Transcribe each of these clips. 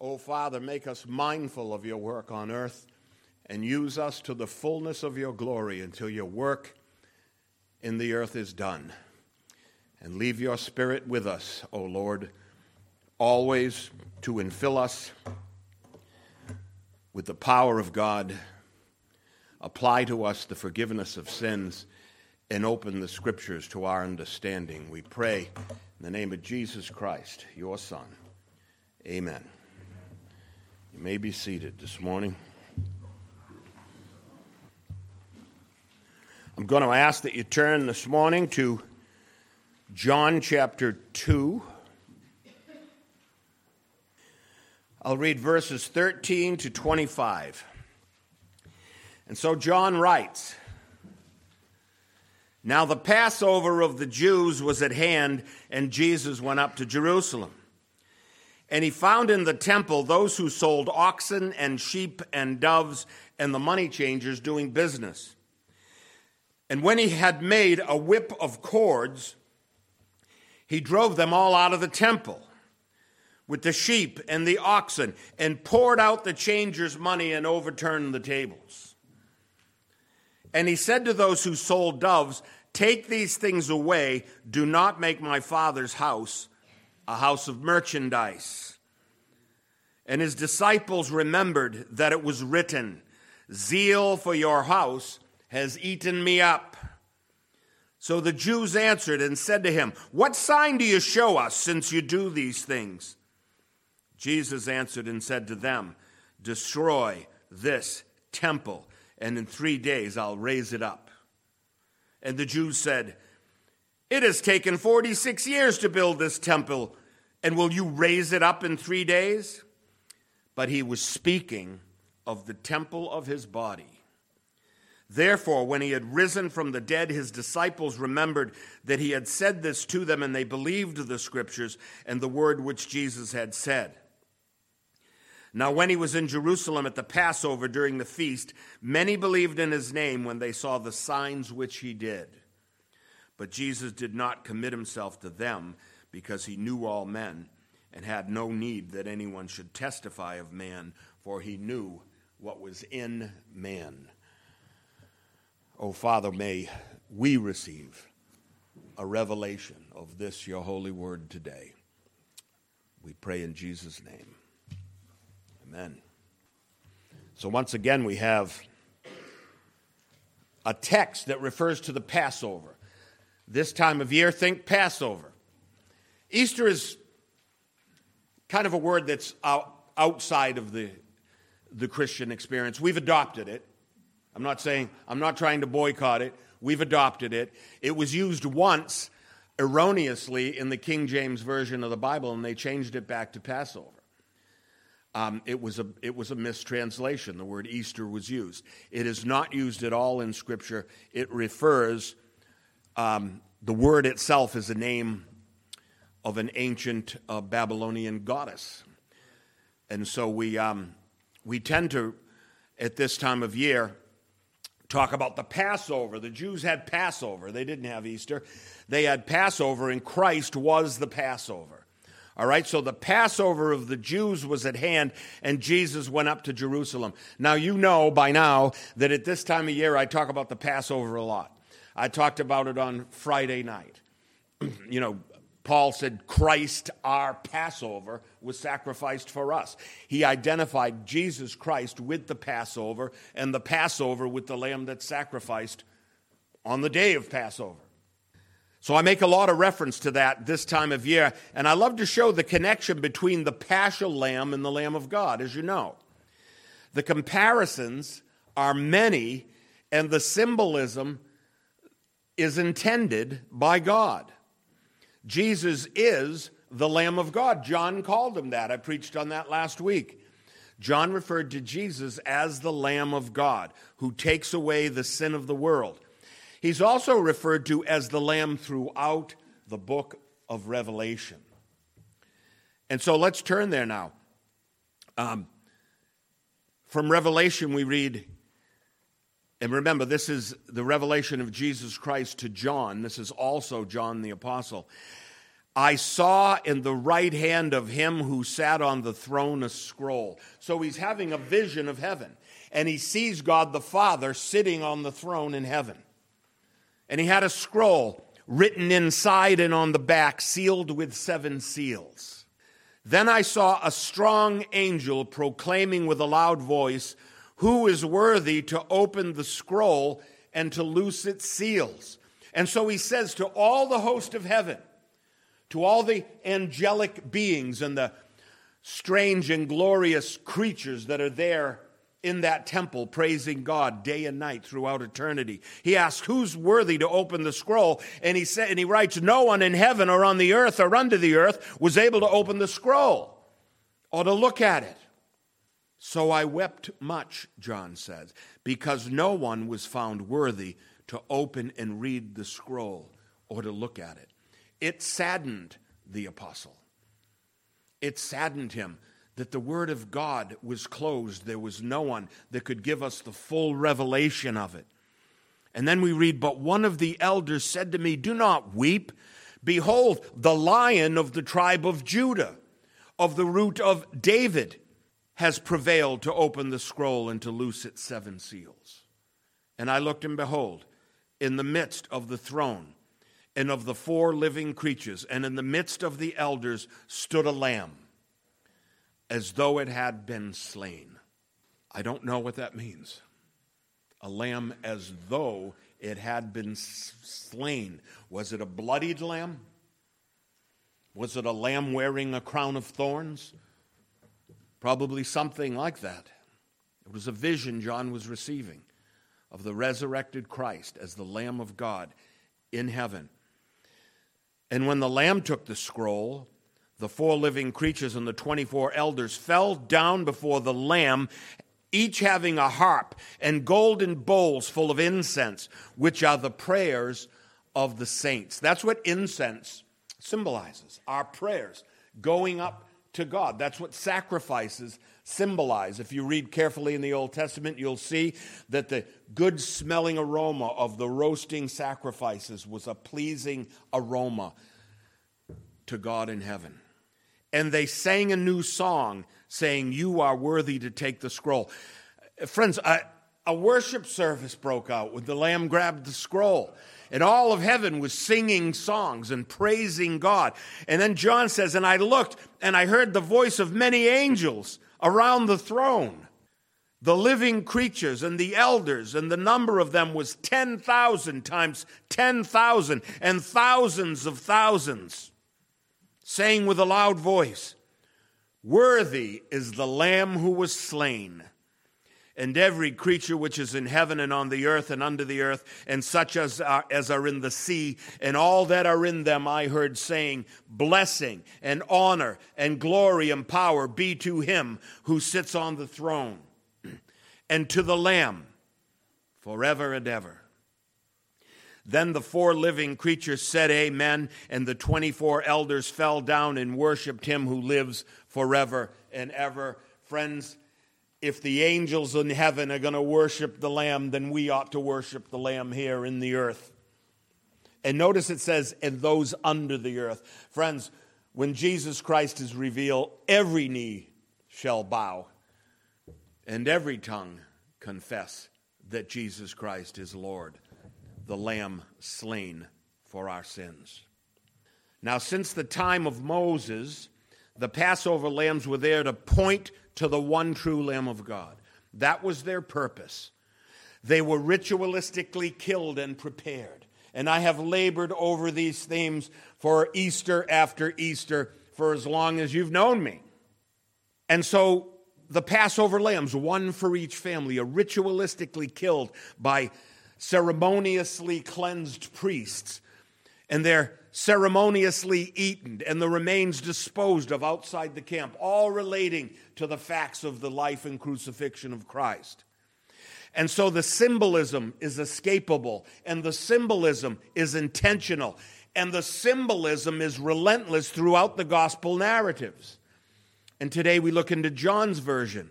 O Father, make us mindful of your work on earth and use us to the fullness of your glory until your work in the earth is done. And leave your Spirit with us, O Lord, always to infill us with the power of God, apply to us the forgiveness of sins, and open the Scriptures to our understanding. We pray in the name of Jesus Christ, your Son. Amen. You may be seated this morning. I'm going to ask that you turn this morning to John chapter 2. I'll read verses 13 to 25. And so John writes Now the Passover of the Jews was at hand, and Jesus went up to Jerusalem. And he found in the temple those who sold oxen and sheep and doves and the money changers doing business. And when he had made a whip of cords, he drove them all out of the temple with the sheep and the oxen and poured out the changers' money and overturned the tables. And he said to those who sold doves, Take these things away. Do not make my father's house a house of merchandise. And his disciples remembered that it was written, Zeal for your house has eaten me up. So the Jews answered and said to him, What sign do you show us since you do these things? Jesus answered and said to them, Destroy this temple, and in three days I'll raise it up. And the Jews said, It has taken 46 years to build this temple, and will you raise it up in three days? But he was speaking of the temple of his body. Therefore, when he had risen from the dead, his disciples remembered that he had said this to them, and they believed the scriptures and the word which Jesus had said. Now, when he was in Jerusalem at the Passover during the feast, many believed in his name when they saw the signs which he did. But Jesus did not commit himself to them because he knew all men and had no need that anyone should testify of man, for he knew what was in man. Oh, Father, may we receive a revelation of this, your holy word, today. We pray in Jesus' name. Amen. So, once again, we have a text that refers to the Passover. This time of year, think Passover. Easter is kind of a word that's outside of the, the Christian experience. We've adopted it. I'm not saying, I'm not trying to boycott it. We've adopted it. It was used once erroneously in the King James Version of the Bible, and they changed it back to Passover. Um, it, was a, it was a mistranslation. The word Easter was used. It is not used at all in Scripture. It refers, um, the word itself is the name of an ancient uh, Babylonian goddess. And so we, um, we tend to, at this time of year, talk about the Passover. The Jews had Passover, they didn't have Easter. They had Passover, and Christ was the Passover. All right, so the Passover of the Jews was at hand, and Jesus went up to Jerusalem. Now, you know by now that at this time of year, I talk about the Passover a lot. I talked about it on Friday night. you know, Paul said, Christ, our Passover, was sacrificed for us. He identified Jesus Christ with the Passover and the Passover with the lamb that's sacrificed on the day of Passover. So I make a lot of reference to that this time of year, and I love to show the connection between the paschal lamb and the Lamb of God, as you know. The comparisons are many, and the symbolism is intended by God. Jesus is the Lamb of God. John called him that. I preached on that last week. John referred to Jesus as the Lamb of God who takes away the sin of the world. He's also referred to as the Lamb throughout the book of Revelation. And so let's turn there now. Um, from Revelation, we read, and remember, this is the revelation of Jesus Christ to John. This is also John the Apostle. I saw in the right hand of him who sat on the throne a scroll. So he's having a vision of heaven, and he sees God the Father sitting on the throne in heaven. And he had a scroll written inside and on the back, sealed with seven seals. Then I saw a strong angel proclaiming with a loud voice, Who is worthy to open the scroll and to loose its seals? And so he says to all the host of heaven, to all the angelic beings and the strange and glorious creatures that are there in that temple praising God day and night throughout eternity. He asks, Who's worthy to open the scroll? And he said, and he writes, No one in heaven or on the earth or under the earth was able to open the scroll or to look at it. So I wept much, John says, because no one was found worthy to open and read the scroll or to look at it. It saddened the apostle. It saddened him that the Word of God was closed. There was no one that could give us the full revelation of it. And then we read, But one of the elders said to me, Do not weep. Behold, the lion of the tribe of Judah, of the root of David, has prevailed to open the scroll and to loose its seven seals. And I looked, and behold, in the midst of the throne and of the four living creatures, and in the midst of the elders stood a lamb as though it had been slain. I don't know what that means. A lamb as though it had been slain. Was it a bloodied lamb? Was it a lamb wearing a crown of thorns? Probably something like that. It was a vision John was receiving of the resurrected Christ as the Lamb of God in heaven. And when the Lamb took the scroll, the four living creatures and the 24 elders fell down before the Lamb, each having a harp and golden bowls full of incense, which are the prayers of the saints. That's what incense symbolizes our prayers going up to God. That's what sacrifices symbolize. If you read carefully in the Old Testament, you'll see that the good smelling aroma of the roasting sacrifices was a pleasing aroma to God in heaven and they sang a new song saying, You are worthy to take the scroll. Friends, a, a worship service broke out when the Lamb grabbed the scroll. And all of heaven was singing songs and praising God. And then John says, And I looked and I heard the voice of many angels around the throne, the living creatures and the elders, and the number of them was 10,000 times 10,000 and thousands of thousands saying with a loud voice, Worthy is the Lamb who was slain. And every creature which is in heaven and on the earth and under the earth, and such as are, as are in the sea, and all that are in them, I heard saying, Blessing and honor and glory and power be to him who sits on the throne, and to the Lamb forever and ever. Then the four living creatures said, Amen, and the 24 elders fell down and worshiped him who lives forever and ever. Friends, if the angels in heaven are going to worship the Lamb, then we ought to worship the Lamb here in the earth. And notice it says, and those under the earth. Friends, when Jesus Christ is revealed, every knee shall bow and every tongue confess that Jesus Christ is Lord the Lamb slain for our sins. Now, since the time of Moses, the Passover lambs were there to point to the one true Lamb of God. That was their purpose. They were ritualistically killed and prepared. And I have labored over these themes for Easter after Easter for as long as you've known me. And so the Passover lambs, one for each family, are ritualistically killed by ceremoniously cleansed priests, and they're ceremoniously eaten, and the remains disposed of outside the camp, all relating to the facts of the life and crucifixion of Christ. And so the symbolism is escapable, and the symbolism is intentional, and the symbolism is relentless throughout the gospel narratives. And today we look into John's version,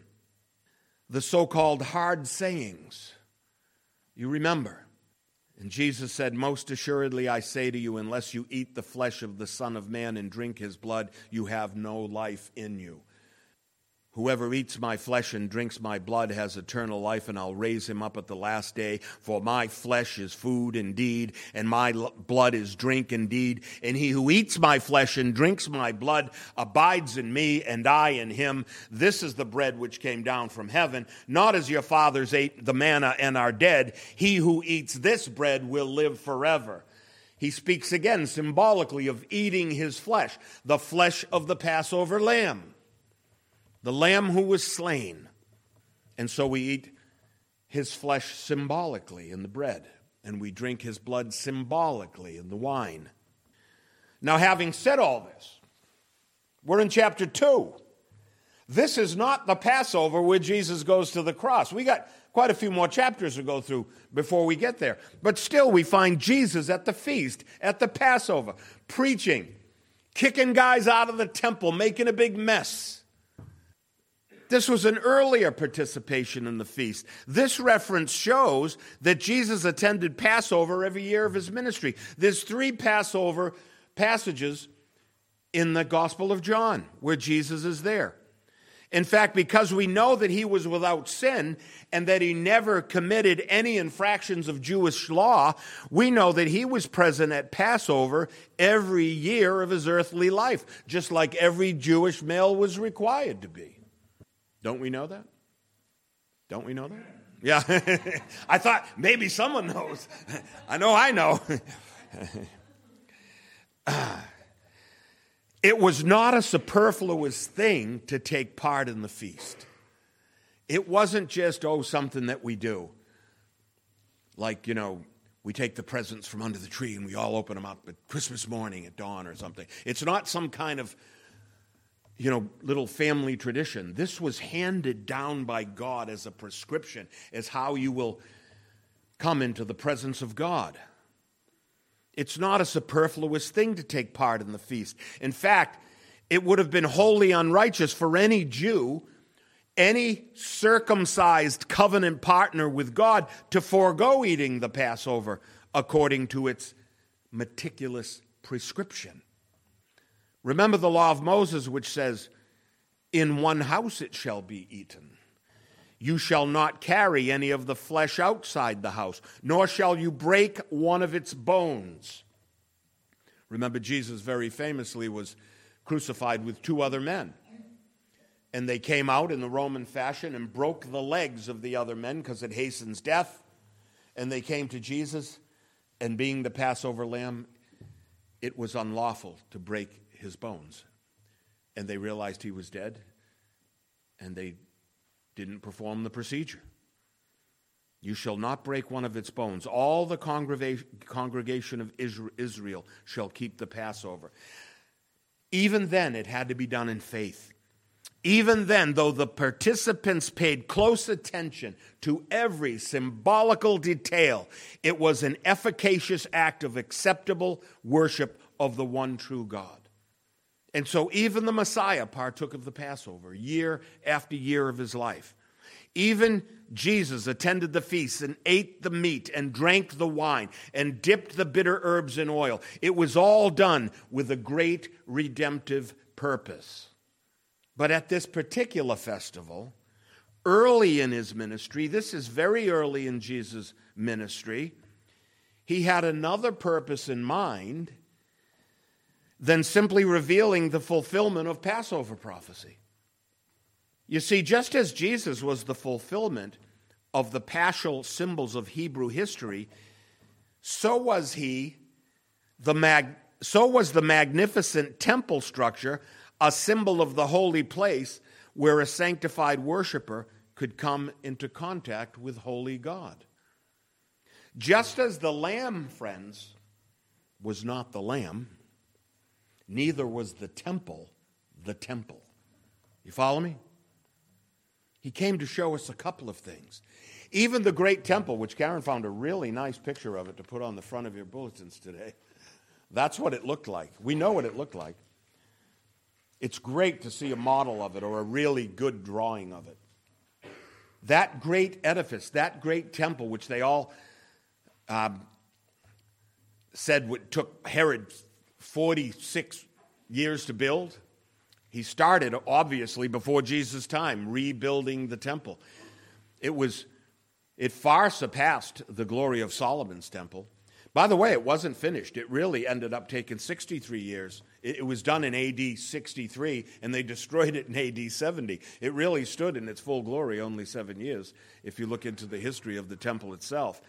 the so called hard sayings. You remember, And Jesus said, Most assuredly I say to you, unless you eat the flesh of the Son of Man and drink his blood, you have no life in you. Whoever eats my flesh and drinks my blood has eternal life, and I'll raise him up at the last day. For my flesh is food indeed, and my blood is drink indeed. And he who eats my flesh and drinks my blood abides in me, and I in him. This is the bread which came down from heaven, not as your fathers ate the manna and are dead. He who eats this bread will live forever. He speaks again symbolically of eating his flesh, the flesh of the Passover lamb the lamb who was slain. And so we eat his flesh symbolically in the bread, and we drink his blood symbolically in the wine. Now, having said all this, we're in chapter 2. This is not the Passover where Jesus goes to the cross. We got quite a few more chapters to go through before we get there. But still, we find Jesus at the feast, at the Passover, preaching, kicking guys out of the temple, making a big mess. This was an earlier participation in the feast. This reference shows that Jesus attended Passover every year of his ministry. There's three Passover passages in the Gospel of John where Jesus is there. In fact, because we know that he was without sin and that he never committed any infractions of Jewish law, we know that he was present at Passover every year of his earthly life, just like every Jewish male was required to be. Don't we know that? Don't we know that? Yeah. I thought maybe someone knows. I know I know. it was not a superfluous thing to take part in the feast. It wasn't just, oh, something that we do. Like, you know, we take the presents from under the tree and we all open them up at Christmas morning at dawn or something. It's not some kind of you know, little family tradition. This was handed down by God as a prescription, as how you will come into the presence of God. It's not a superfluous thing to take part in the feast. In fact, it would have been wholly unrighteous for any Jew, any circumcised covenant partner with God, to forego eating the Passover according to its meticulous prescription. Remember the law of Moses, which says, In one house it shall be eaten. You shall not carry any of the flesh outside the house, nor shall you break one of its bones. Remember, Jesus very famously was crucified with two other men. And they came out in the Roman fashion and broke the legs of the other men because it hastens death. And they came to Jesus, and being the Passover lamb, it was unlawful to break his bones. And they realized he was dead, and they didn't perform the procedure. You shall not break one of its bones. All the congregation of Israel shall keep the Passover. Even then, it had to be done in faith. Even then, though the participants paid close attention to every symbolical detail, it was an efficacious act of acceptable worship of the one true God. And so even the Messiah partook of the Passover year after year of his life. Even Jesus attended the feasts and ate the meat and drank the wine and dipped the bitter herbs in oil. It was all done with a great redemptive purpose. But at this particular festival, early in his ministry, this is very early in Jesus' ministry, he had another purpose in mind than simply revealing the fulfillment of Passover prophecy. You see, just as Jesus was the fulfillment of the paschal symbols of Hebrew history, so was he the mag- so was the magnificent temple structure a symbol of the holy place where a sanctified worshiper could come into contact with holy God. Just as the lamb, friends, was not the lamb, neither was the temple the temple. You follow me? He came to show us a couple of things. Even the great temple, which Karen found a really nice picture of it to put on the front of your bulletins today, that's what it looked like. We know what it looked like. It's great to see a model of it or a really good drawing of it. That great edifice, that great temple, which they all um, said what took Herod 46 years to build. He started, obviously, before Jesus' time, rebuilding the temple. It was, it far surpassed the glory of Solomon's temple. By the way, it wasn't finished. It really ended up taking 63 years. It, was done in AD 63, and they destroyed it in AD 70. It really stood in its full glory only seven years, if you look into the history of the temple itself.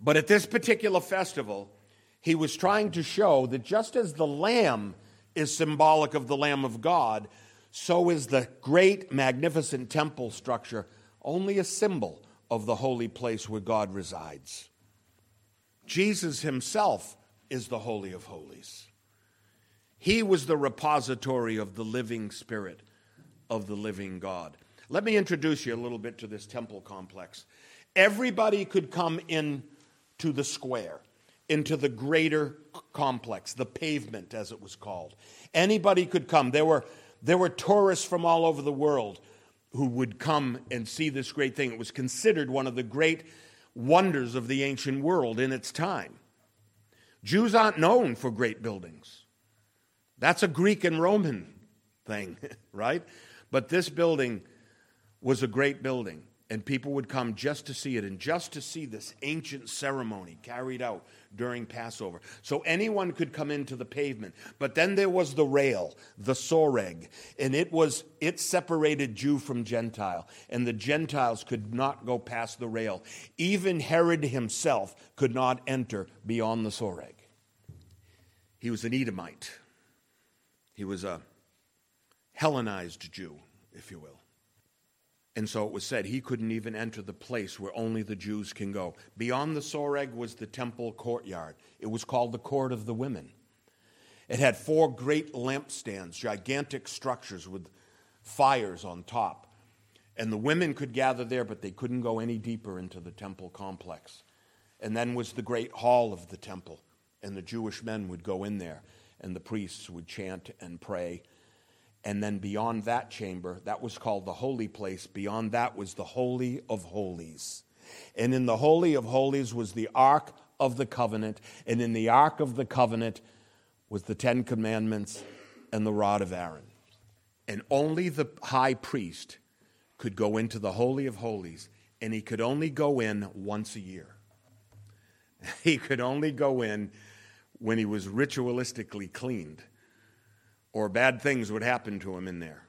But at this particular festival, he was trying to show that just as the lamb is symbolic of the Lamb of God, so is the great, magnificent temple structure only a symbol of the holy place where God resides. Jesus himself is the Holy of Holies. He was the repository of the living Spirit of the living God. Let me introduce you a little bit to this temple complex. Everybody could come in to the square, into the greater complex, the pavement as it was called. Anybody could come. There were, there were tourists from all over the world who would come and see this great thing. It was considered one of the great wonders of the ancient world in its time. Jews aren't known for great buildings. That's a Greek and Roman thing, right? But this building was a great building, and people would come just to see it and just to see this ancient ceremony carried out during Passover. So anyone could come into the pavement. But then there was the rail, the soreg, and it was it separated Jew from Gentile, and the Gentiles could not go past the rail. Even Herod himself could not enter beyond the soreg. He was an Edomite. He was a Hellenized Jew, if you will. And so it was said he couldn't even enter the place where only the Jews can go. Beyond the Soreg was the temple courtyard. It was called the Court of the Women. It had four great lampstands, gigantic structures with fires on top. And the women could gather there, but they couldn't go any deeper into the temple complex. And then was the great hall of the temple, and the Jewish men would go in there, and the priests would chant and pray and then beyond that chamber, that was called the holy place. Beyond that was the Holy of Holies. And in the Holy of Holies was the Ark of the Covenant. And in the Ark of the Covenant was the Ten Commandments and the rod of Aaron. And only the high priest could go into the Holy of Holies, and he could only go in once a year. He could only go in when he was ritualistically cleaned or bad things would happen to him in there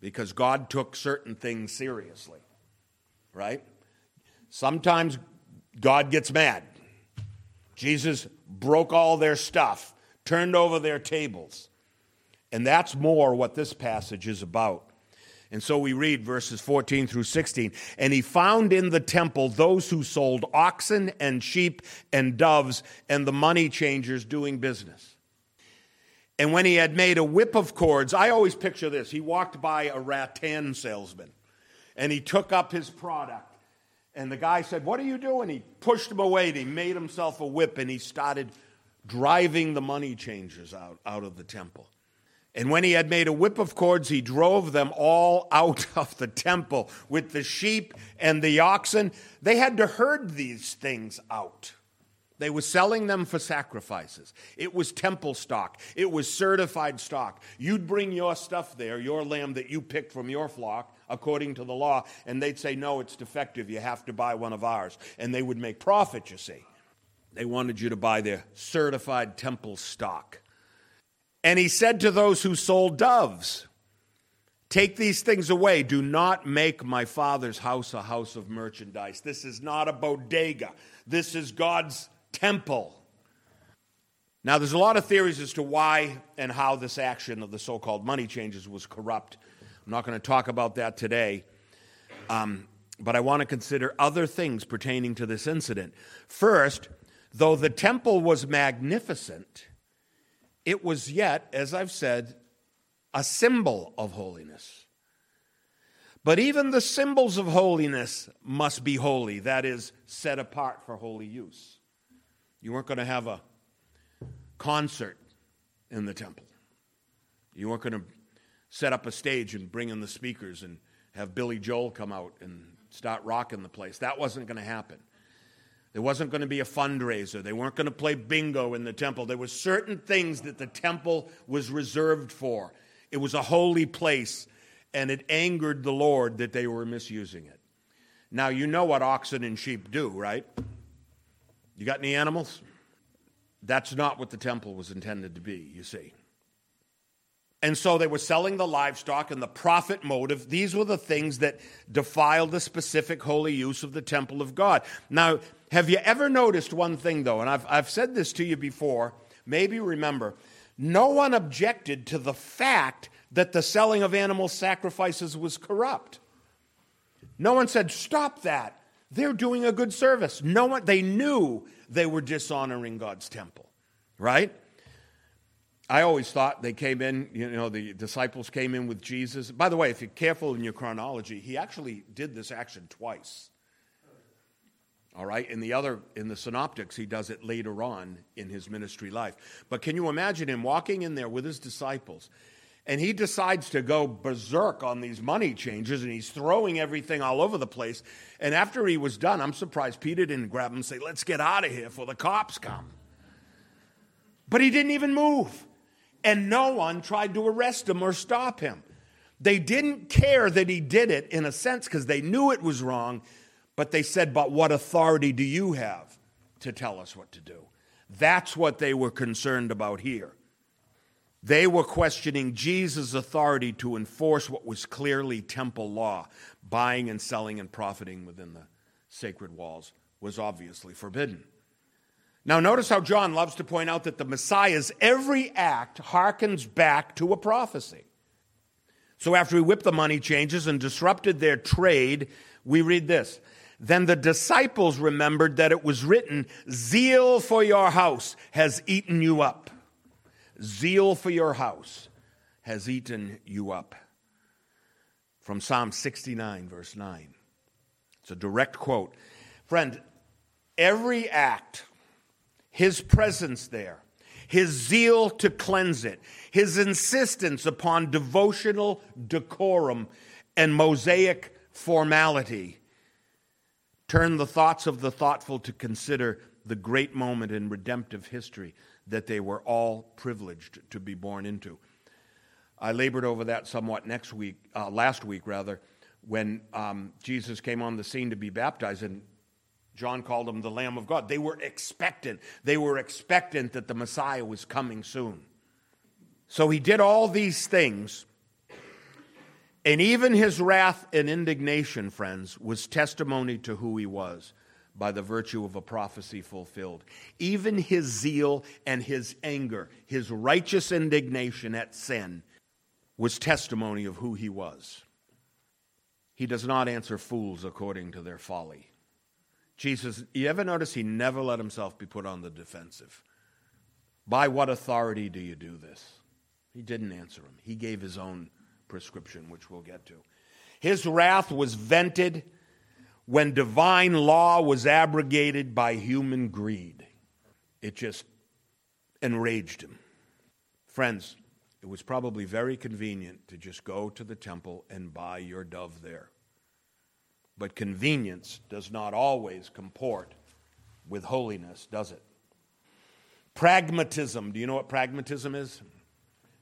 because God took certain things seriously, right? Sometimes God gets mad. Jesus broke all their stuff, turned over their tables. And that's more what this passage is about. And so we read verses 14 through 16. And he found in the temple those who sold oxen and sheep and doves and the money changers doing business. And when he had made a whip of cords, I always picture this. He walked by a rattan salesman and he took up his product. And the guy said, What are you doing? He pushed him away and he made himself a whip and he started driving the money changers out, out of the temple. And when he had made a whip of cords, he drove them all out of the temple with the sheep and the oxen. They had to herd these things out. They were selling them for sacrifices. It was temple stock. It was certified stock. You'd bring your stuff there, your lamb that you picked from your flock, according to the law, and they'd say, No, it's defective. You have to buy one of ours. And they would make profit, you see. They wanted you to buy their certified temple stock. And he said to those who sold doves, Take these things away. Do not make my father's house a house of merchandise. This is not a bodega. This is God's temple. Now, there's a lot of theories as to why and how this action of the so called money changers was corrupt. I'm not going to talk about that today, um, but I want to consider other things pertaining to this incident. First, though the temple was magnificent, it was yet, as I've said, a symbol of holiness. But even the symbols of holiness must be holy, that is, set apart for holy use. You weren't going to have a concert in the temple. You weren't going to set up a stage and bring in the speakers and have Billy Joel come out and start rocking the place. That wasn't going to happen. There wasn't going to be a fundraiser. They weren't going to play bingo in the temple. There were certain things that the temple was reserved for. It was a holy place, and it angered the Lord that they were misusing it. Now, you know what oxen and sheep do, right? You got any animals? That's not what the temple was intended to be, you see. And so they were selling the livestock and the profit motive. These were the things that defiled the specific holy use of the temple of God. Now, have you ever noticed one thing, though? And I've, I've said this to you before. Maybe remember. No one objected to the fact that the selling of animal sacrifices was corrupt. No one said, Stop that. They're doing a good service. No one, they knew they were dishonoring God's temple, right? I always thought they came in, you know, the disciples came in with Jesus. By the way, if you're careful in your chronology, he actually did this action twice. All right, in the other, in the synoptics, he does it later on in his ministry life. But can you imagine him walking in there with his disciples? And he decides to go berserk on these money changes and he's throwing everything all over the place. And after he was done, I'm surprised Peter didn't grab him and say, Let's get out of here before the cops come. But he didn't even move and no one tried to arrest him or stop him. They didn't care that he did it in a sense because they knew it was wrong, but they said, But what authority do you have to tell us what to do? That's what they were concerned about here. They were questioning Jesus' authority to enforce what was clearly temple law. Buying and selling and profiting within the sacred walls was obviously forbidden. Now, notice how John loves to point out that the Messiah's every act harkens back to a prophecy. So, after he whipped the money changers and disrupted their trade, we read this. Then the disciples remembered that it was written, Zeal for your house has eaten you up. Zeal for your house has eaten you up. From Psalm 69, verse 9. It's a direct quote. Friend, every act his presence there, his zeal to cleanse it, his insistence upon devotional decorum and Mosaic formality. Turn the thoughts of the thoughtful to consider the great moment in redemptive history that they were all privileged to be born into. I labored over that somewhat next week, uh, last week rather, when um, Jesus came on the scene to be baptized, and John called him the Lamb of God. They were expectant. They were expectant that the Messiah was coming soon. So he did all these things. And even his wrath and indignation, friends, was testimony to who he was by the virtue of a prophecy fulfilled. Even his zeal and his anger, his righteous indignation at sin, was testimony of who he was. He does not answer fools according to their folly. Jesus, you ever notice he never let himself be put on the defensive? By what authority do you do this? He didn't answer him. He gave his own prescription, which we'll get to. His wrath was vented when divine law was abrogated by human greed. It just enraged him. Friends, it was probably very convenient to just go to the temple and buy your dove there. But convenience does not always comport with holiness, does it? Pragmatism. Do you know what pragmatism is?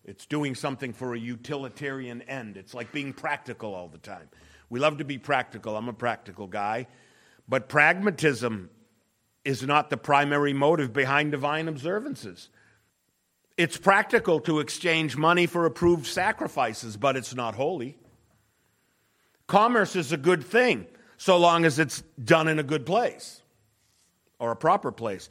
It's doing something for a utilitarian end. It's like being practical all the time. We love to be practical. I'm a practical guy. But pragmatism is not the primary motive behind divine observances. It's practical to exchange money for approved sacrifices, but it's not holy. Commerce is a good thing so long as it's done in a good place or a proper place.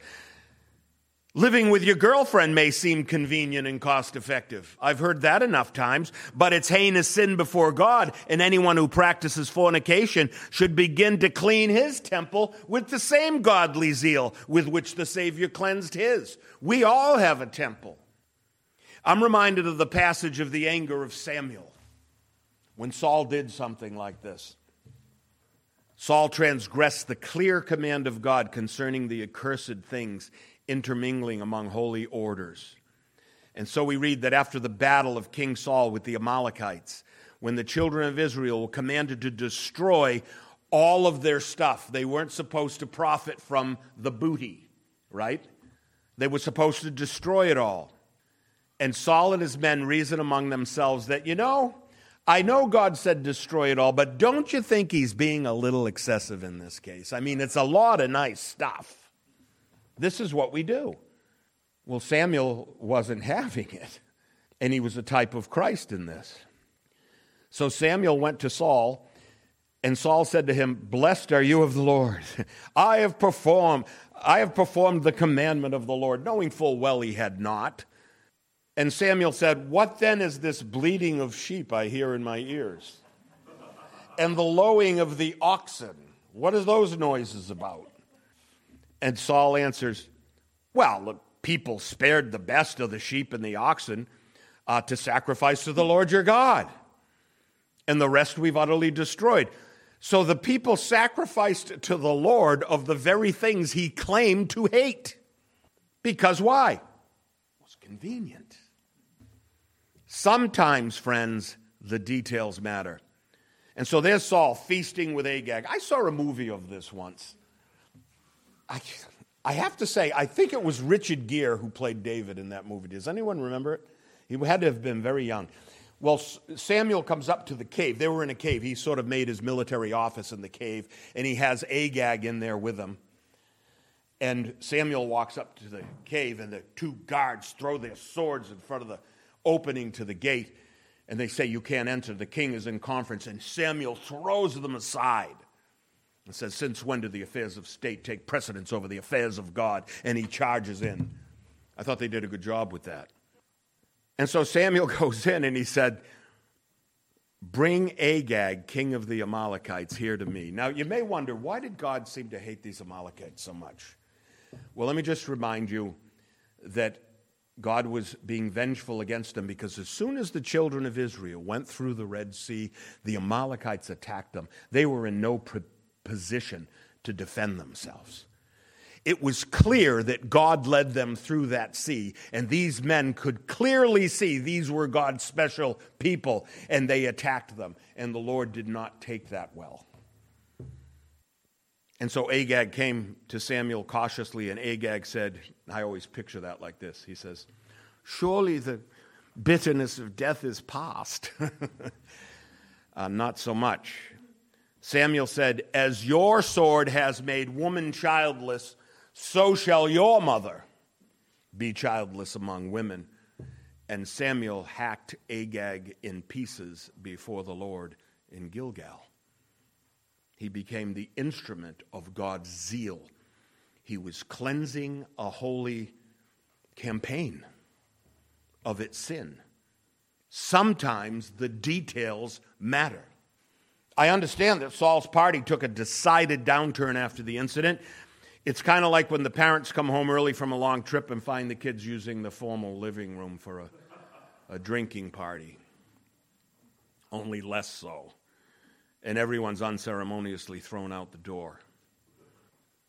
Living with your girlfriend may seem convenient and cost effective. I've heard that enough times, but it's heinous sin before God, and anyone who practices fornication should begin to clean his temple with the same godly zeal with which the Savior cleansed his. We all have a temple. I'm reminded of the passage of the anger of Samuel when Saul did something like this. Saul transgressed the clear command of God concerning the accursed things intermingling among holy orders. And so we read that after the battle of King Saul with the Amalekites, when the children of Israel were commanded to destroy all of their stuff. They weren't supposed to profit from the booty, right? They were supposed to destroy it all. And Saul and his men reason among themselves that, you know, I know God said destroy it all, but don't you think he's being a little excessive in this case? I mean, it's a lot of nice stuff. This is what we do. Well, Samuel wasn't having it, and he was a type of Christ in this. So Samuel went to Saul, and Saul said to him, Blessed are you of the Lord. I have performed, I have performed the commandment of the Lord, knowing full well he had not. And Samuel said, What then is this bleating of sheep I hear in my ears? And the lowing of the oxen, what are those noises about? And Saul answers, Well, the people spared the best of the sheep and the oxen uh, to sacrifice to the Lord your God, and the rest we've utterly destroyed. So the people sacrificed to the Lord of the very things he claimed to hate. Because why? It was convenient. Sometimes, friends, the details matter. And so there's Saul feasting with Agag. I saw a movie of this once. I, I have to say, I think it was Richard Gere who played David in that movie. Does anyone remember it? He had to have been very young. Well, Samuel comes up to the cave. They were in a cave. He sort of made his military office in the cave, and he has Agag in there with him. And Samuel walks up to the cave, and the two guards throw their swords in front of the opening to the gate, and they say, You can't enter. The king is in conference. And Samuel throws them aside and says, Since when do the affairs of state take precedence over the affairs of God? And he charges in. I thought they did a good job with that. And so Samuel goes in and he said, Bring Agag, king of the Amalekites, here to me. Now, you may wonder, why did God seem to hate these Amalekites so much? Well, let me just remind you that God was being vengeful against them because as soon as the children of Israel went through the Red Sea, the Amalekites attacked them. They were in no position to defend themselves. It was clear that God led them through that sea, and these men could clearly see these were God's special people, and they attacked them, and the Lord did not take that well. And so Agag came to Samuel cautiously, and Agag said, I always picture that like this. He says, Surely the bitterness of death is past. uh, not so much. Samuel said, As your sword has made woman childless, so shall your mother be childless among women. And Samuel hacked Agag in pieces before the Lord in Gilgal. He became the instrument of God's zeal. He was cleansing a holy campaign of its sin. Sometimes the details matter. I understand that Saul's party took a decided downturn after the incident. It's kind of like when the parents come home early from a long trip and find the kids using the formal living room for a, a drinking party, only less so and everyone's unceremoniously thrown out the door.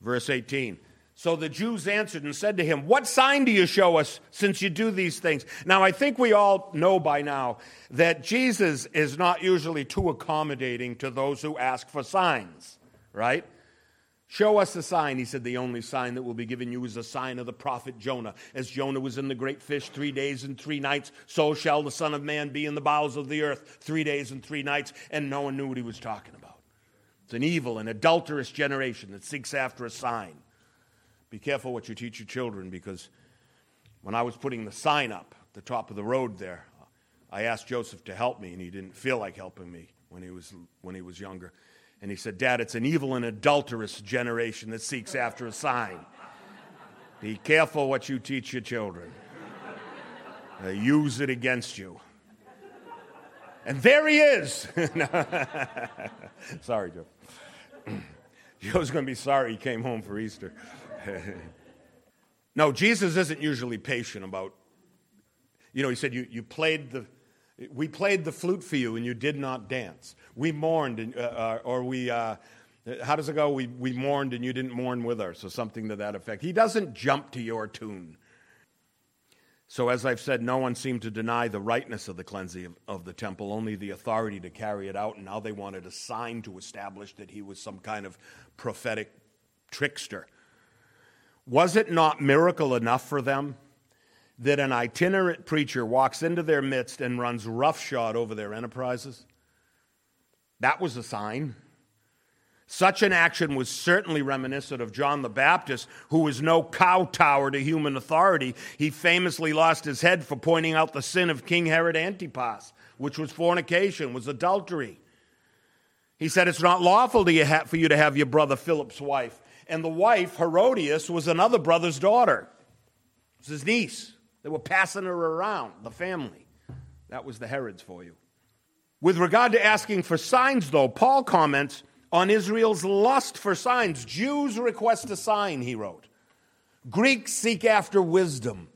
Verse 18. So the Jews answered and said to him, What sign do you show us since you do these things? Now, I think we all know by now that Jesus is not usually too accommodating to those who ask for signs, right? Show us a sign. He said, The only sign that will be given you is the sign of the prophet Jonah. As Jonah was in the great fish three days and three nights, so shall the Son of Man be in the bowels of the earth three days and three nights. And no one knew what he was talking about. It's an evil and adulterous generation that seeks after a sign. Be careful what you teach your children because when I was putting the sign up at the top of the road there, I asked Joseph to help me, and he didn't feel like helping me when he was, when he was younger. And he said, Dad, it's an evil and adulterous generation that seeks after a sign. Be careful what you teach your children. They use it against you. And there he is. sorry, Joe. Joe's going to be sorry he came home for Easter. no, Jesus isn't usually patient about, you know, he said, you, you played the, we played the flute for you and you did not dance. We mourned, and, uh, uh, or we, uh, how does it go? We, we mourned and you didn't mourn with us, or something to that effect. He doesn't jump to your tune. So, as I've said, no one seemed to deny the rightness of the cleansing of, of, the temple, only the authority to carry it out. And now they wanted a sign to establish that he was some kind of prophetic trickster. Was it not miracle enough for them that an itinerant preacher walks into their midst and runs roughshod over their enterprises? That was a sign. Such an action was certainly reminiscent of John the Baptist, who was no kowtower to human authority. He famously lost his head for pointing out the sin of King Herod Antipas, which was fornication, was adultery. He said, It's not lawful for you to have your brother Philip's wife. And the wife, Herodias, was another brother's daughter. It was his niece. They were passing her around, the family. That was the Herods for you. With regard to asking for signs, though, Paul comments, on Israel's lust for signs. Jews request a sign, he wrote. Greeks seek after wisdom,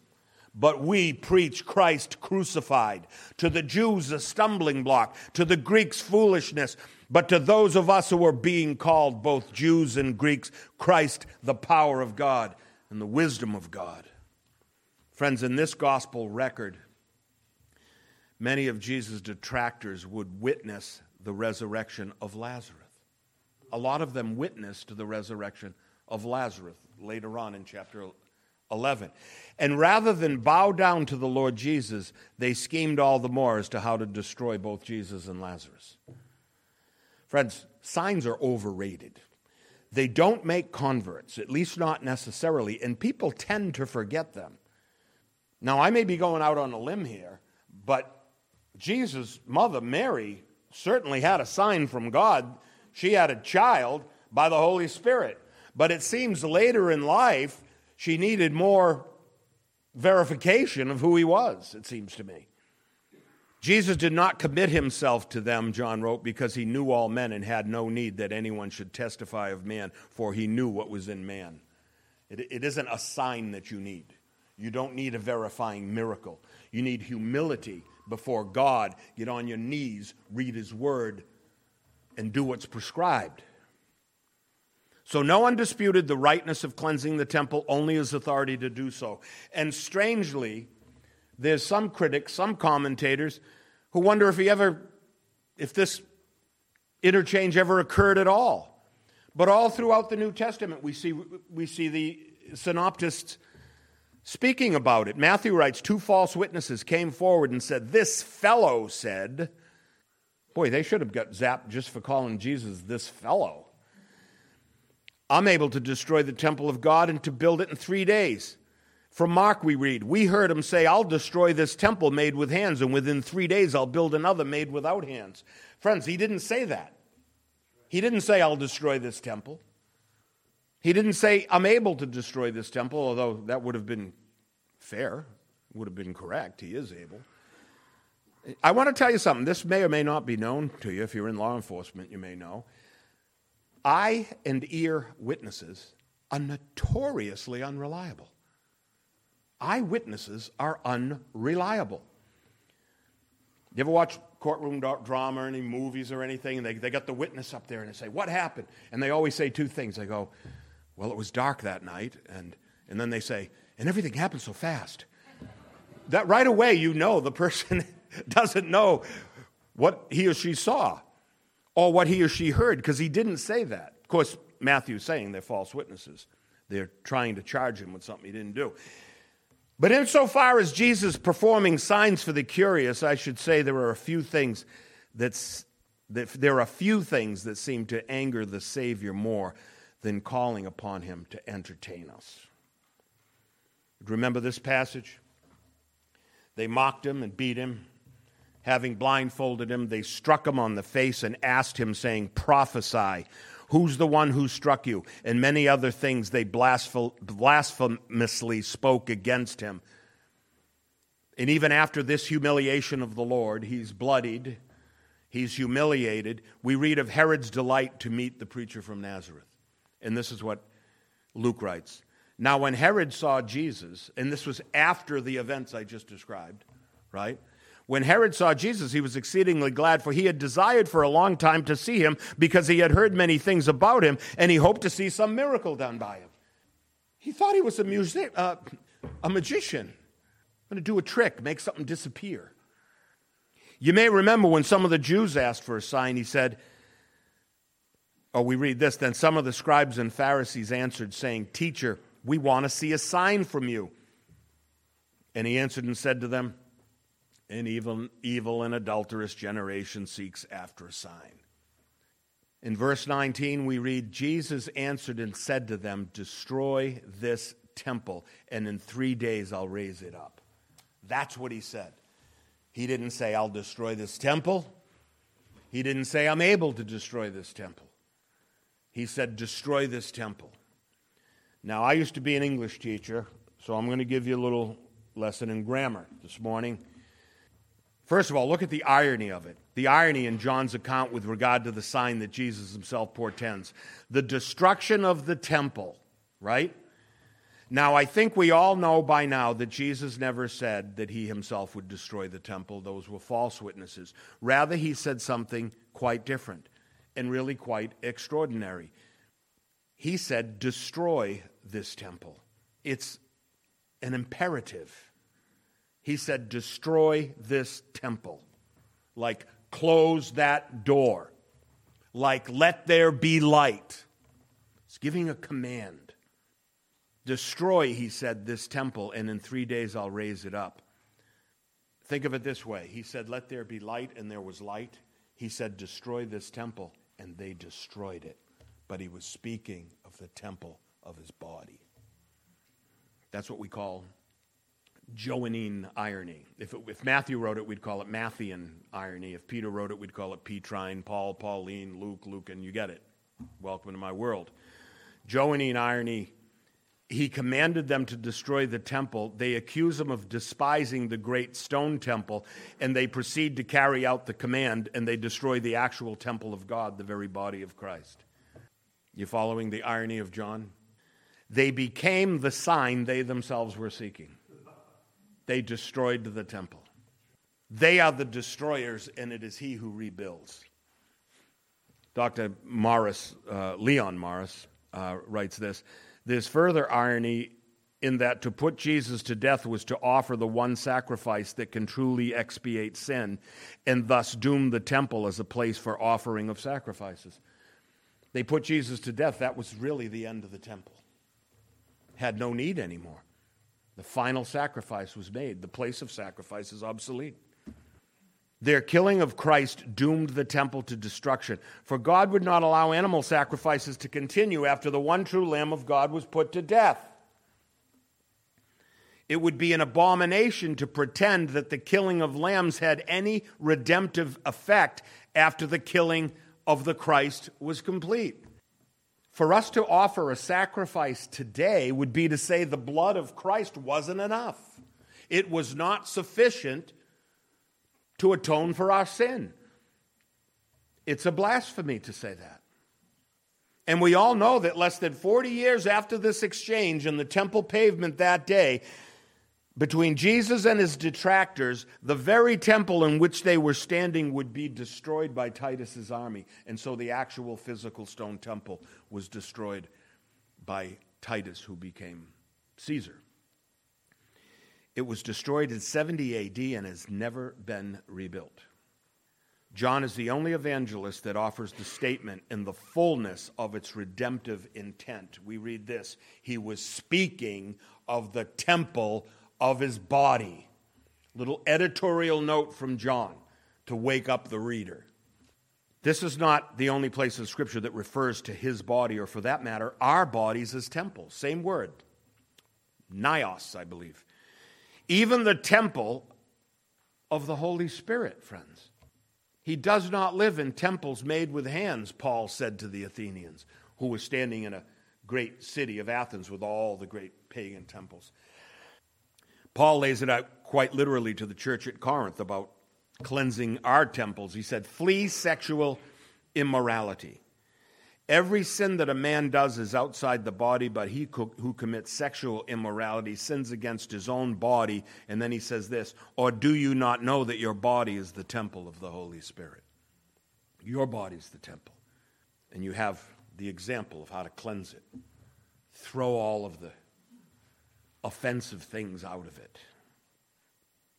but we preach Christ crucified. To the Jews, a stumbling block, to the Greeks, foolishness, but to those of us who are being called, both Jews and Greeks, Christ, the power of God and the wisdom of God. Friends, in this gospel record, many of Jesus' detractors would witness the resurrection of Lazarus a lot of them witnessed the resurrection of Lazarus later on in chapter 11. And rather than bow down to the Lord Jesus, they schemed all the more as to how to destroy both Jesus and Lazarus. Friends, signs are overrated. They don't make converts, at least not necessarily, and people tend to forget them. Now, I may be going out on a limb here, but Jesus' mother, Mary, certainly had a sign from God she had a child by the Holy Spirit. But it seems later in life, she needed more verification of who he was, it seems to me. Jesus did not commit himself to them, John wrote, because he knew all men and had no need that anyone should testify of man, for he knew what was in man. It, it isn't a sign that you need. You don't need a verifying miracle. You need humility before God. Get on your knees, read his word, and do what's prescribed. So no one disputed the rightness of cleansing the temple, only his authority to do so. And strangely, there's some critics, some commentators, who wonder if he ever, if this interchange ever occurred at all. But all throughout the New Testament, we see, we see the synoptists speaking about it. Matthew writes, Two false witnesses came forward and said, This fellow said, Boy, they should have got zapped just for calling Jesus this fellow. I'm able to destroy the temple of God and to build it in three days. From Mark, we read, We heard him say, I'll destroy this temple made with hands, and within three days I'll build another made without hands. Friends, he didn't say that. He didn't say, I'll destroy this temple. He didn't say, I'm able to destroy this temple, although that would have been fair, would have been correct. He is able. I want to tell you something. This may or may not be known to you. If you're in law enforcement, you may know. Eye and ear witnesses are notoriously unreliable. Eyewitnesses are unreliable. You ever watch courtroom drama or any movies or anything? And they, they got the witness up there and they say, What happened? And they always say two things. They go, Well, it was dark that night. And, and then they say, And everything happened so fast. That right away, you know the person doesn't know what he or she saw or what he or she heard because he didn't say that. Of course, Matthew's saying they're false witnesses. They're trying to charge him with something he didn't do. But insofar as Jesus performing signs for the curious, I should say there are a few things that's, that there are a few things that seem to anger the Savior more than calling upon him to entertain us. Remember this passage? They mocked him and beat him having blindfolded him, they struck him on the face and asked him, saying, Prophesy, who's the one who struck you? And many other things they blasphemously spoke against him. And even after this humiliation of the Lord, he's bloodied, he's humiliated. We read of Herod's delight to meet the preacher from Nazareth. And this is what Luke writes. Now, when Herod saw Jesus, and this was after the events I just described, right? When Herod saw Jesus, he was exceedingly glad, for he had desired for a long time to see him because he had heard many things about him, and he hoped to see some miracle done by him. He thought he was a, music, uh, a magician. I'm going to do a trick, make something disappear. You may remember when some of the Jews asked for a sign, he said, Oh, we read this, then some of the scribes and Pharisees answered, saying, Teacher, we want to see a sign from you. And he answered and said to them, An evil, evil and adulterous generation seeks after a sign. In verse 19, we read, Jesus answered and said to them, Destroy this temple, and in three days I'll raise it up. That's what he said. He didn't say, I'll destroy this temple. He didn't say, I'm able to destroy this temple. He said, Destroy this temple. Now, I used to be an English teacher, so I'm going to give you a little lesson in grammar this morning. First of all, look at the irony of it. The irony in John's account with regard to the sign that Jesus himself portends the destruction of the temple, right? Now, I think we all know by now that Jesus never said that he himself would destroy the temple. Those were false witnesses. Rather, he said something quite different and really quite extraordinary. He said, Destroy this temple. It's an imperative. He said, Destroy this temple. Like, close that door. Like, let there be light. It's giving a command. Destroy, he said, this temple, and in three days I'll raise it up. Think of it this way He said, Let there be light, and there was light. He said, Destroy this temple, and they destroyed it. But he was speaking of the temple of his body. That's what we call Johannine irony. If, it, if Matthew wrote it, we'd call it Matthean irony. If Peter wrote it, we'd call it Petrine, Paul, Pauline, Luke, Lucan. You get it. Welcome to my world. Johannine irony he commanded them to destroy the temple. They accuse him of despising the great stone temple, and they proceed to carry out the command, and they destroy the actual temple of God, the very body of Christ. You following the irony of John? They became the sign they themselves were seeking. They destroyed the temple. They are the destroyers, and it is he who rebuilds. Dr. Morris, uh, Leon Morris, uh, writes this there's further irony in that to put Jesus to death was to offer the one sacrifice that can truly expiate sin and thus doom the temple as a place for offering of sacrifices. They put Jesus to death. That was really the end of the temple. Had no need anymore. The final sacrifice was made. The place of sacrifice is obsolete. Their killing of Christ doomed the temple to destruction, for God would not allow animal sacrifices to continue after the one true Lamb of God was put to death. It would be an abomination to pretend that the killing of lambs had any redemptive effect after the killing of the Christ was complete. For us to offer a sacrifice today would be to say the blood of Christ wasn't enough. It was not sufficient to atone for our sin. It's a blasphemy to say that. And we all know that less than 40 years after this exchange on the temple pavement that day, between Jesus and his detractors, the very temple in which they were standing would be destroyed by Titus's army. And so the actual physical stone temple was destroyed by Titus, who became Caesar. It was destroyed in 70 AD and has never been rebuilt. John is the only evangelist that offers the statement in the fullness of its redemptive intent. We read this He was speaking of the temple of his body. Little editorial note from John to wake up the reader. This is not the only place in Scripture that refers to his body, or for that matter, our bodies as temples. Same word. Naos, I believe even the temple of the Holy Spirit, friends. He does not live in temples made with hands, Paul said to the Athenians, who were standing in a great city of Athens with all the great pagan temples. Paul lays it out quite literally to the church at Corinth about cleansing our temples. He said, Flee sexual immorality. Every sin that a man does is outside the body, but he who commits sexual immorality sins against his own body. And then he says this Or do you not know that your body is the temple of the Holy Spirit? Your body is the temple. And you have the example of how to cleanse it. Throw all of the offensive things out of it.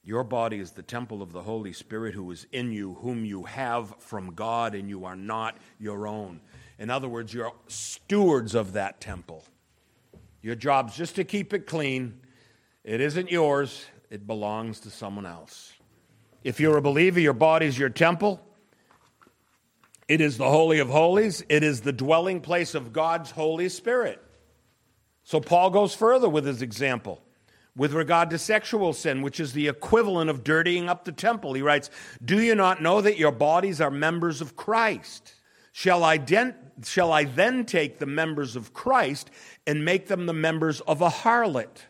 Your body is the temple of the Holy Spirit who is in you, whom you have from God, and you are not your own. In other words, you're stewards of that temple. Your job's just to keep it clean. It isn't yours, it belongs to someone else. If you're a believer, your body's your temple. It is the Holy of Holies, it is the dwelling place of God's Holy Spirit. So Paul goes further with his example with regard to sexual sin, which is the equivalent of dirtying up the temple. He writes, Do you not know that your bodies are members of Christ? Shall I, den- shall I then take the members of Christ and make them the members of a harlot?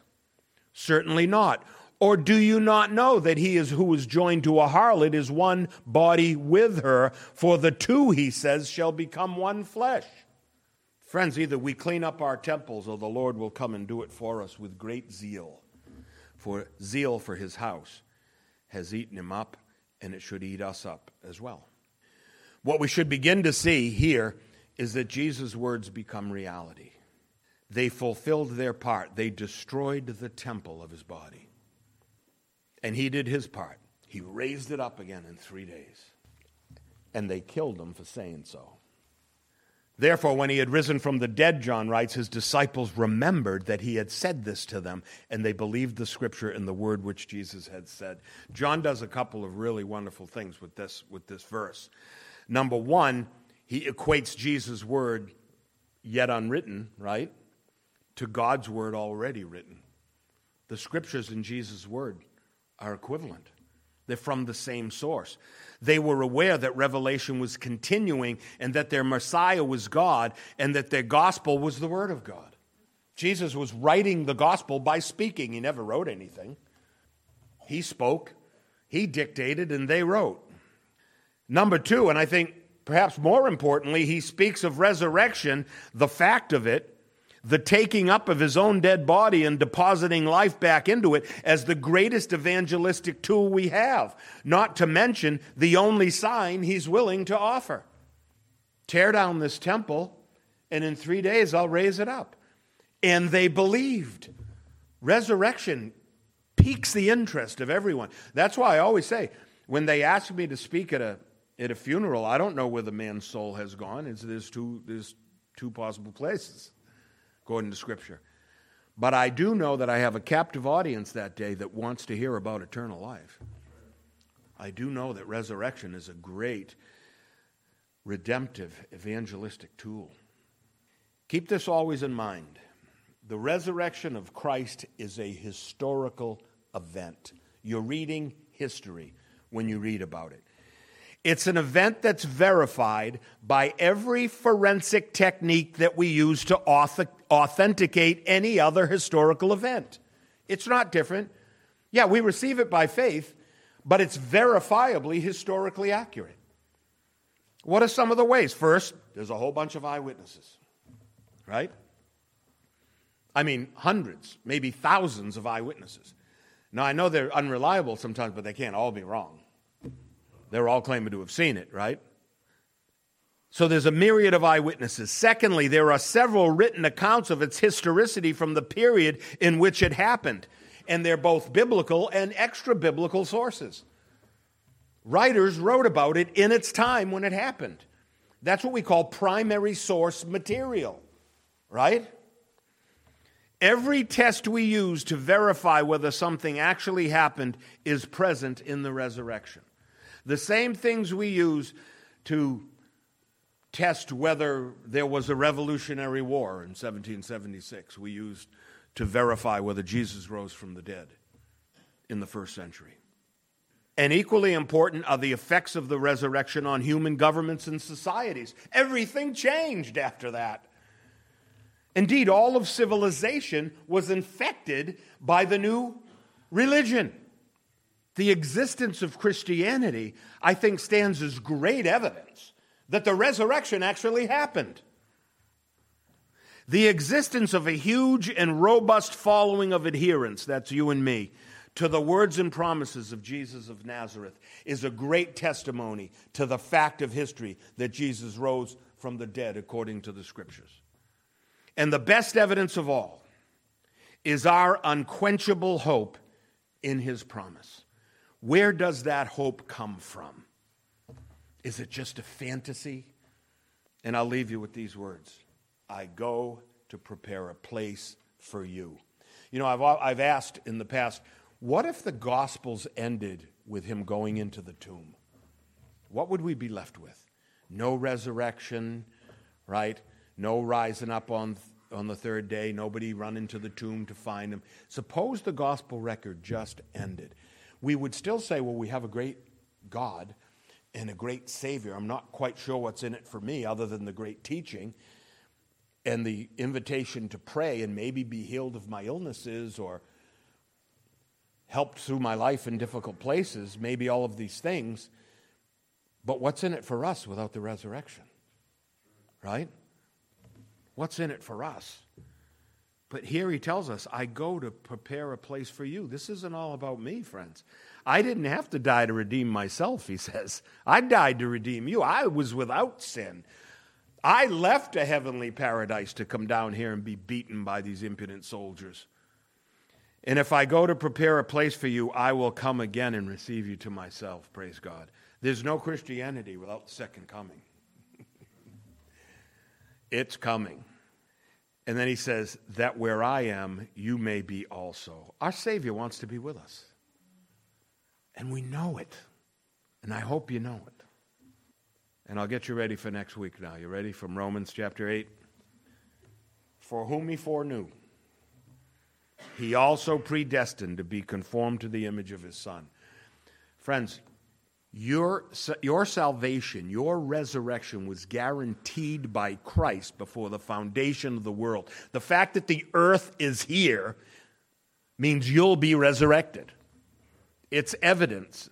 Certainly not. Or do you not know that he is who is joined to a harlot is one body with her? For the two, he says, shall become one flesh. Friends, either we clean up our temples or the Lord will come and do it for us with great zeal for zeal for his house has eaten him up, and it should eat us up as well. What we should begin to see here is that Jesus' words become reality. They fulfilled their part, they destroyed the temple of his body. And he did his part. He raised it up again in three days. And they killed him for saying so. Therefore, when he had risen from the dead, John writes, his disciples remembered that he had said this to them, and they believed the scripture and the word which Jesus had said. John does a couple of really wonderful things with this, with this verse. Number one, he equates Jesus' word, yet unwritten, right, to God's word already written. The scriptures in Jesus' word are equivalent. They're from the same source. They were aware that revelation was continuing and that their Messiah was God and that their gospel was the Word of God. Jesus was writing the gospel by speaking, he never wrote anything. He spoke, he dictated, and they wrote. Number two, and I think perhaps more importantly, he speaks of resurrection, the fact of it, the taking up of his own dead body and depositing life back into it as the greatest evangelistic tool we have, not to mention the only sign he's willing to offer. Tear down this temple, and in three days I'll raise it up. And they believed. Resurrection piques the interest of everyone. That's why I always say, when they ask me to speak at a, at a funeral, I don't know where the man's soul has gone. It's, there's, two, there's two possible places according to Scripture. But I do know that I have a captive audience that day that wants to hear about eternal life. I do know that resurrection is a great redemptive evangelistic tool. Keep this always in mind. The resurrection of Christ is a historical event. You're reading history when you read about it. It's an event that's verified by every forensic technique that we use to authenticate any other historical event. It's not different. Yeah, we receive it by faith, but it's verifiably historically accurate. What are some of the ways? First, there's a whole bunch of eyewitnesses, right? I mean, hundreds, maybe thousands of eyewitnesses. Now, I know they're unreliable sometimes, but they can't all be wrong. They're all claiming to have seen it, right? So there's a myriad of eyewitnesses. Secondly, there are several written accounts of its historicity from the period in which it happened, and they're both biblical and extra biblical sources. Writers wrote about it in its time when it happened. That's what we call primary source material, right? Every test we use to verify whether something actually happened is present in the resurrection. The same things we use to test whether there was a Revolutionary War in 1776, we used to verify whether Jesus rose from the dead in the first century. And equally important are the effects of the resurrection on human governments and societies. Everything changed after that. Indeed, all of civilization was infected by the new religion the existence of Christianity, I think, stands as great evidence that the resurrection actually happened. The existence of a huge and robust following of adherents, that's you and me, to the words and promises of Jesus of Nazareth is a great testimony to the fact of history that Jesus rose from the dead according to the scriptures. And the best evidence of all is our unquenchable hope in his promise. Where does that hope come from? Is it just a fantasy? And I'll leave you with these words I go to prepare a place for you. You know, I've, I've asked in the past, what if the Gospels ended with him going into the tomb? What would we be left with? No resurrection, right? No rising up on, on the third day, nobody running to the tomb to find him. Suppose the gospel record just ended. We would still say, well, we have a great God and a great Savior. I'm not quite sure what's in it for me other than the great teaching and the invitation to pray and maybe be healed of my illnesses or helped through my life in difficult places, maybe all of these things. But what's in it for us without the resurrection? Right? What's in it for us? But here he tells us, I go to prepare a place for you. This isn't all about me, friends. I didn't have to die to redeem myself, he says. I died to redeem you. I was without sin. I left a heavenly paradise to come down here and be beaten by these impudent soldiers. And if I go to prepare a place for you, I will come again and receive you to myself. Praise God. There's no Christianity without the second coming. it's coming. And then he says, That where I am, you may be also. Our Savior wants to be with us. And we know it. And I hope you know it. And I'll get you ready for next week now. You ready? From Romans chapter 8. For whom he foreknew, he also predestined to be conformed to the image of his Son. Friends, your, your salvation, your resurrection was guaranteed by Christ before the foundation of the world. The fact that the earth is here means you'll be resurrected. It's evidence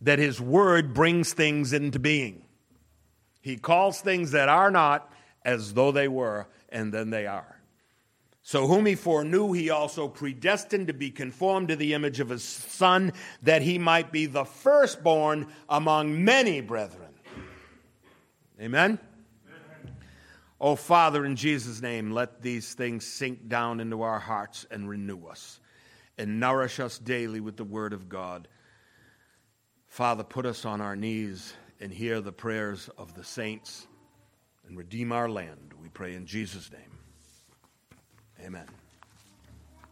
that his word brings things into being. He calls things that are not as though they were, and then they are. So, whom he foreknew, he also predestined to be conformed to the image of his Son, that he might be the firstborn among many brethren. Amen? Amen? Oh, Father, in Jesus' name, let these things sink down into our hearts and renew us and nourish us daily with the Word of God. Father, put us on our knees and hear the prayers of the saints and redeem our land. We pray in Jesus' name. Amen.